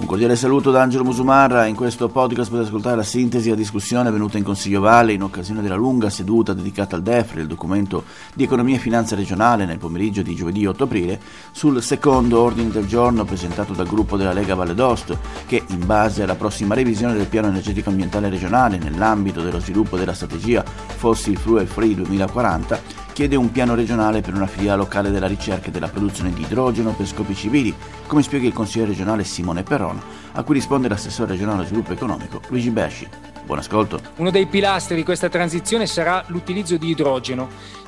Un cordiale saluto da Angelo Musumarra. In questo podcast potete ascoltare la sintesi e la discussione avvenuta in Consiglio Valle in occasione della lunga seduta dedicata al DEFRE, il documento di economia e finanza regionale, nel pomeriggio di giovedì 8 aprile, sul secondo ordine del giorno presentato dal gruppo della Lega Valle d'Osto, che in base alla prossima revisione del piano energetico ambientale regionale nell'ambito dello sviluppo della strategia Fossil Fuel Free 2040 chiede un piano regionale per una filiera locale della ricerca e della produzione di idrogeno per scopi civili, come spiega il consigliere regionale Simone Perron, a cui risponde l'assessore regionale sviluppo economico Luigi Besci. Buon ascolto. Uno dei pilastri di questa transizione sarà l'utilizzo di idrogeno,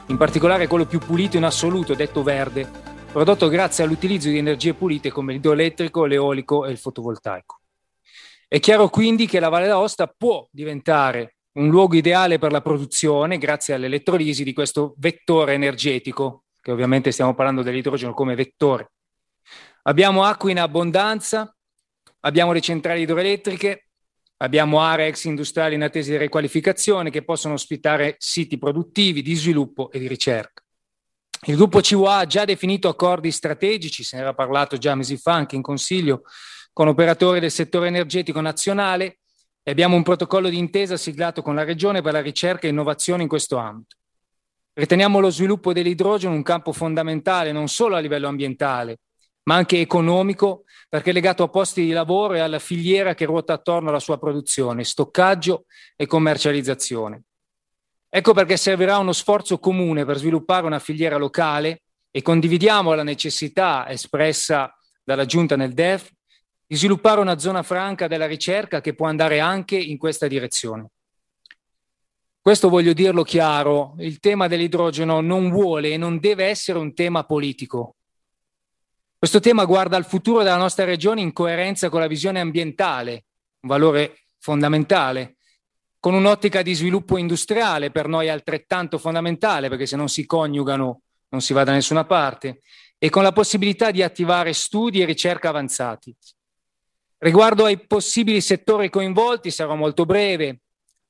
in particolare quello più pulito in assoluto, detto verde, prodotto grazie all'utilizzo di energie pulite come l'idroelettrico, l'eolico e il fotovoltaico. È chiaro quindi che la Valle d'Aosta può diventare un luogo ideale per la produzione grazie all'elettrolisi di questo vettore energetico, che ovviamente stiamo parlando dell'idrogeno come vettore. Abbiamo acqua in abbondanza, abbiamo le centrali idroelettriche, abbiamo aree ex industriali in attesa di riqualificazione che possono ospitare siti produttivi di sviluppo e di ricerca. Il gruppo CUA ha già definito accordi strategici, se ne era parlato già mesi fa anche in Consiglio, con operatori del settore energetico nazionale e abbiamo un protocollo di intesa siglato con la Regione per la ricerca e innovazione in questo ambito. Riteniamo lo sviluppo dell'idrogeno un campo fondamentale non solo a livello ambientale, ma anche economico, perché è legato a posti di lavoro e alla filiera che ruota attorno alla sua produzione, stoccaggio e commercializzazione. Ecco perché servirà uno sforzo comune per sviluppare una filiera locale e condividiamo la necessità espressa dalla Giunta nel DEF di sviluppare una zona franca della ricerca che può andare anche in questa direzione. Questo voglio dirlo chiaro, il tema dell'idrogeno non vuole e non deve essere un tema politico. Questo tema guarda al futuro della nostra regione in coerenza con la visione ambientale, un valore fondamentale, con un'ottica di sviluppo industriale per noi altrettanto fondamentale, perché se non si coniugano non si va da nessuna parte, e con la possibilità di attivare studi e ricerca avanzati. Riguardo ai possibili settori coinvolti sarò molto breve,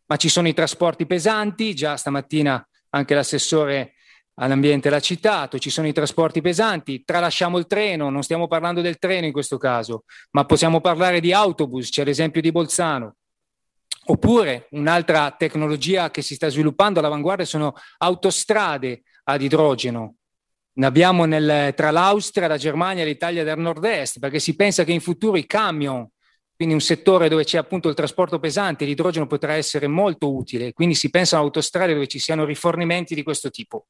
ma ci sono i trasporti pesanti, già stamattina anche l'assessore all'ambiente l'ha citato, ci sono i trasporti pesanti, tralasciamo il treno, non stiamo parlando del treno in questo caso, ma possiamo parlare di autobus, c'è l'esempio di Bolzano. Oppure un'altra tecnologia che si sta sviluppando all'avanguardia sono autostrade ad idrogeno, ne abbiamo nel, tra l'Austria, la Germania e l'Italia del nord-est, perché si pensa che in futuro i camion, quindi un settore dove c'è appunto il trasporto pesante, l'idrogeno potrà essere molto utile, quindi si pensa a autostrade dove ci siano rifornimenti di questo tipo.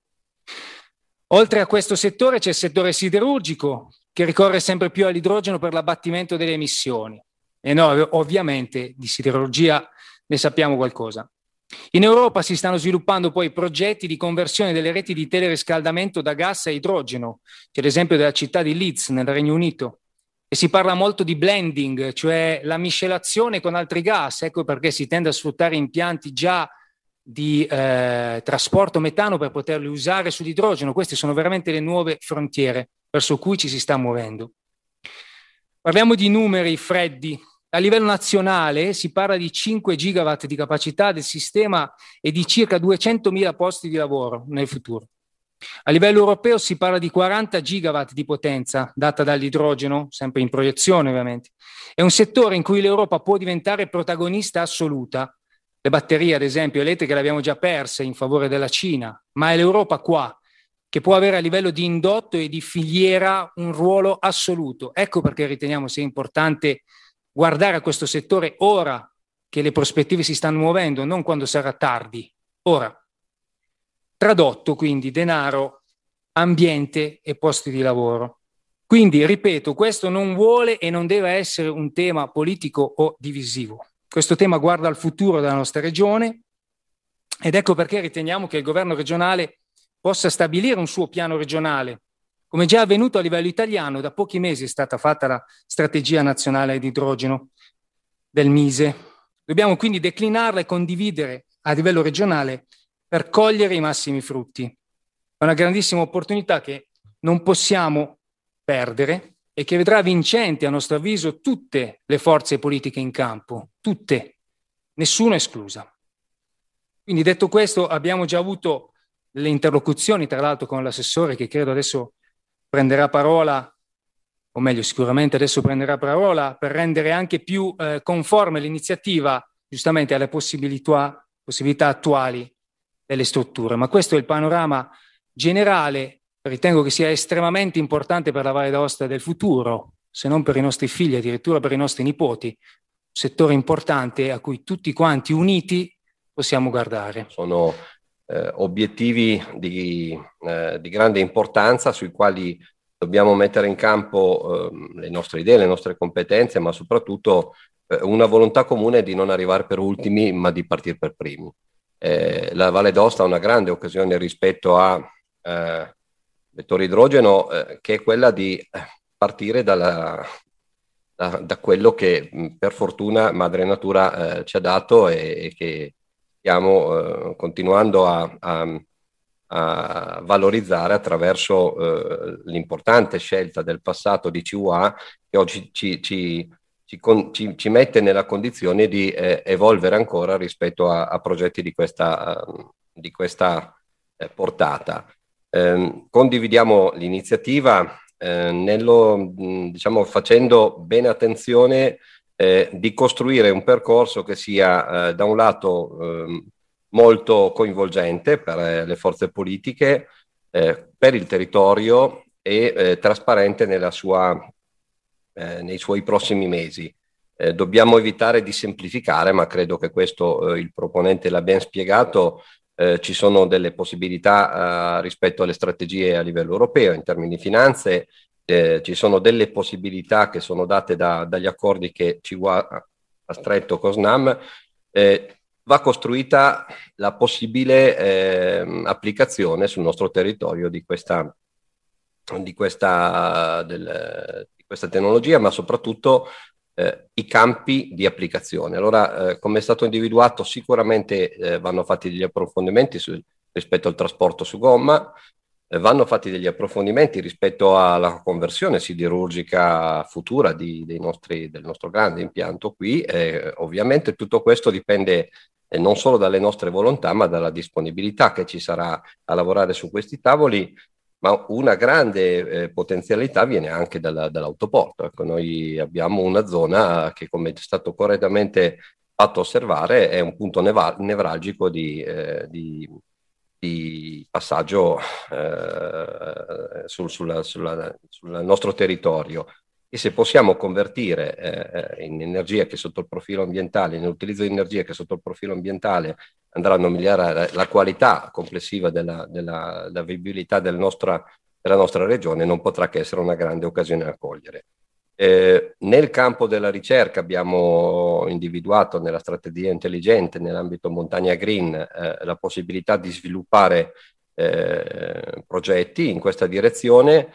Oltre a questo settore c'è il settore siderurgico, che ricorre sempre più all'idrogeno per l'abbattimento delle emissioni. E noi ovviamente di siderurgia ne sappiamo qualcosa. In Europa si stanno sviluppando poi progetti di conversione delle reti di teleriscaldamento da gas a idrogeno, c'è l'esempio della città di Leeds nel Regno Unito, e si parla molto di blending, cioè la miscelazione con altri gas, ecco perché si tende a sfruttare impianti già di eh, trasporto metano per poterli usare sull'idrogeno. Queste sono veramente le nuove frontiere verso cui ci si sta muovendo. Parliamo di numeri freddi, a livello nazionale si parla di 5 gigawatt di capacità del sistema e di circa 200.000 posti di lavoro nel futuro. A livello europeo si parla di 40 gigawatt di potenza data dall'idrogeno, sempre in proiezione ovviamente. È un settore in cui l'Europa può diventare protagonista assoluta. Le batterie, ad esempio, elettriche le abbiamo già perse in favore della Cina, ma è l'Europa qua che può avere a livello di indotto e di filiera un ruolo assoluto. Ecco perché riteniamo sia importante guardare a questo settore ora che le prospettive si stanno muovendo, non quando sarà tardi, ora. Tradotto quindi denaro, ambiente e posti di lavoro. Quindi, ripeto, questo non vuole e non deve essere un tema politico o divisivo. Questo tema guarda al futuro della nostra regione ed ecco perché riteniamo che il governo regionale possa stabilire un suo piano regionale come già avvenuto a livello italiano, da pochi mesi è stata fatta la strategia nazionale di idrogeno del Mise. Dobbiamo quindi declinarla e condividere a livello regionale per cogliere i massimi frutti. È una grandissima opportunità che non possiamo perdere e che vedrà vincenti, a nostro avviso, tutte le forze politiche in campo, tutte, nessuna esclusa. Quindi detto questo, abbiamo già avuto le interlocuzioni, tra l'altro, con l'assessore che credo adesso prenderà parola o meglio sicuramente adesso prenderà parola, per rendere anche più eh, conforme l'iniziativa giustamente alle possibilità, possibilità attuali delle strutture. Ma questo è il panorama generale, ritengo che sia estremamente importante per la Valle d'Aosta del futuro, se non per i nostri figli, addirittura per i nostri nipoti, un settore importante a cui tutti quanti uniti possiamo guardare. Sono eh, obiettivi di, eh, di, grande importanza sui quali dobbiamo mettere in campo eh, le nostre idee, le nostre competenze, ma soprattutto eh, una volontà comune di non arrivare per ultimi, ma di partire per primi. Eh, la Valle d'Osta ha una grande occasione rispetto a eh, vettori idrogeno, che è quella di partire dalla, da, da, quello che per fortuna Madre Natura ci ha dato e, e che stiamo eh, continuando a, a, a, valorizzare attraverso eh, l'importante scelta del passato di CUA che oggi ci, ci, ci, con, ci mette nella condizione di eh, evolvere ancora rispetto a, a progetti di questa, di questa eh, portata. Ehm, condividiamo l'iniziativa eh, nello, diciamo, facendo bene attenzione eh, di costruire un percorso che sia eh, da un lato eh, molto coinvolgente per eh, le forze politiche, eh, per il territorio e eh, trasparente sua, nei suoi prossimi mesi. dobbiamo evitare di semplificare, ma credo che questo il proponente l'ha ben spiegato. ci sono delle possibilità rispetto alle strategie a livello europeo in termini di finanze eh, ci sono delle possibilità che sono date da, dagli accordi che CIWA ha stretto con SNAM, eh, va costruita la possibile eh, applicazione sul nostro territorio di questa, di questa, del, di questa tecnologia, ma soprattutto eh, i campi di applicazione. Allora, eh, come è stato individuato, sicuramente eh, vanno fatti degli approfondimenti su, rispetto al trasporto su gomma, vanno fatti degli approfondimenti rispetto alla conversione siderurgica futura di, nostri, del nostro grande impianto qui. Eh, ovviamente tutto questo dipende eh, non solo dalle nostre volontà, ma dalla disponibilità che ci sarà a lavorare su questi tavoli. Ma una grande eh, potenzialità viene anche dalla, dall'autoporto. Ecco, noi abbiamo una zona che, come è stato correttamente fatto osservare, è un punto neva- nevralgico di, eh, di di passaggio eh, sul, sulla, sulla, sul, nostro territorio e se possiamo convertire eh, in energia che sotto il profilo ambientale, in utilizzo di energia che sotto il profilo ambientale andranno a migliorare la qualità complessiva della, della, della vivibilità del nostra, della nostra regione, non potrà che essere una grande occasione a cogliere. Eh, nel campo della ricerca abbiamo individuato nella strategia intelligente, nell'ambito montagna green, eh, la possibilità di sviluppare eh, progetti in questa direzione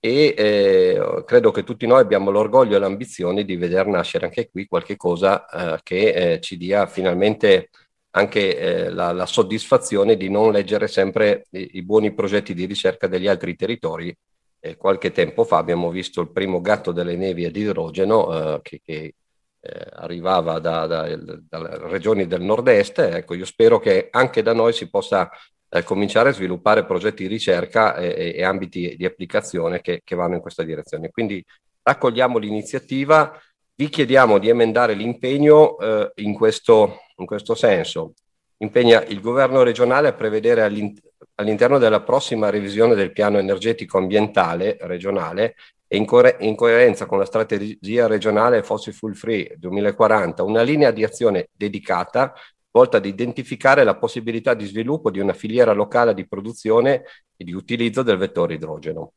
e eh, credo che tutti noi abbiamo l'orgoglio e l'ambizione di vedere nascere anche qui qualche cosa eh, che eh, ci dia finalmente anche la, la, soddisfazione di non leggere sempre i, i buoni progetti di ricerca degli altri territori eh, qualche tempo fa abbiamo visto il primo gatto delle nevi ad idrogeno eh, che, che eh, arrivava da, da, dalle regioni del nord-est. Ecco, io spero che anche da noi si possa eh, cominciare a sviluppare progetti di ricerca e, e ambiti di applicazione che, che, vanno in questa direzione. Quindi raccogliamo l'iniziativa, vi chiediamo di emendare l'impegno eh, in questo, in questo senso. Impegna il governo regionale a prevedere all'interno della prossima revisione del piano energetico ambientale regionale e in, co- in, coerenza con la strategia regionale Fossil Fuel Free 2040, una linea di azione dedicata volta ad identificare la possibilità di sviluppo di una filiera locale di produzione e di utilizzo del vettore idrogeno.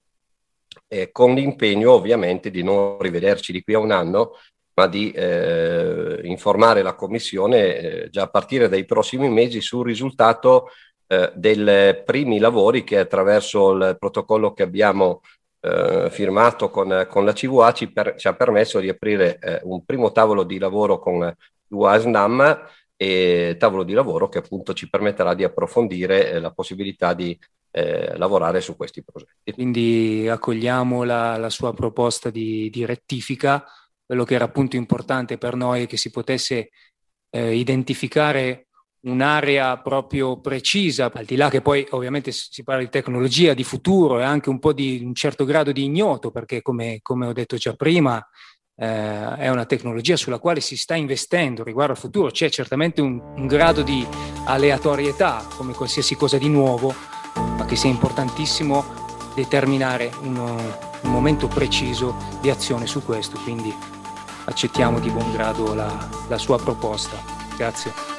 Eh, con l'impegno ovviamente di non rivederci di qui a un anno, ma di eh, informare la Commissione eh, già a partire dai prossimi mesi sul risultato eh, dei primi lavori che attraverso il protocollo che abbiamo eh, firmato con, con, la CVA ci, per, ci, ha permesso di aprire eh, un primo tavolo di lavoro con l'UASNAM e tavolo di lavoro che appunto ci permetterà di approfondire eh, la possibilità di eh, lavorare su questi progetti. Quindi accogliamo la, la sua proposta di, di, rettifica. Quello che era appunto importante per noi è che si potesse eh, identificare un'area proprio precisa, al di là che poi ovviamente si parla di tecnologia, di futuro e anche un po' di un certo grado di ignoto, perché come, come ho detto già prima, eh, è una tecnologia sulla quale si sta investendo riguardo al futuro, c'è certamente un, un grado di aleatorietà, come qualsiasi cosa di nuovo, ma che sia importantissimo determinare uno, un momento preciso di azione su questo, quindi accettiamo di buon grado la, la sua proposta. Grazie.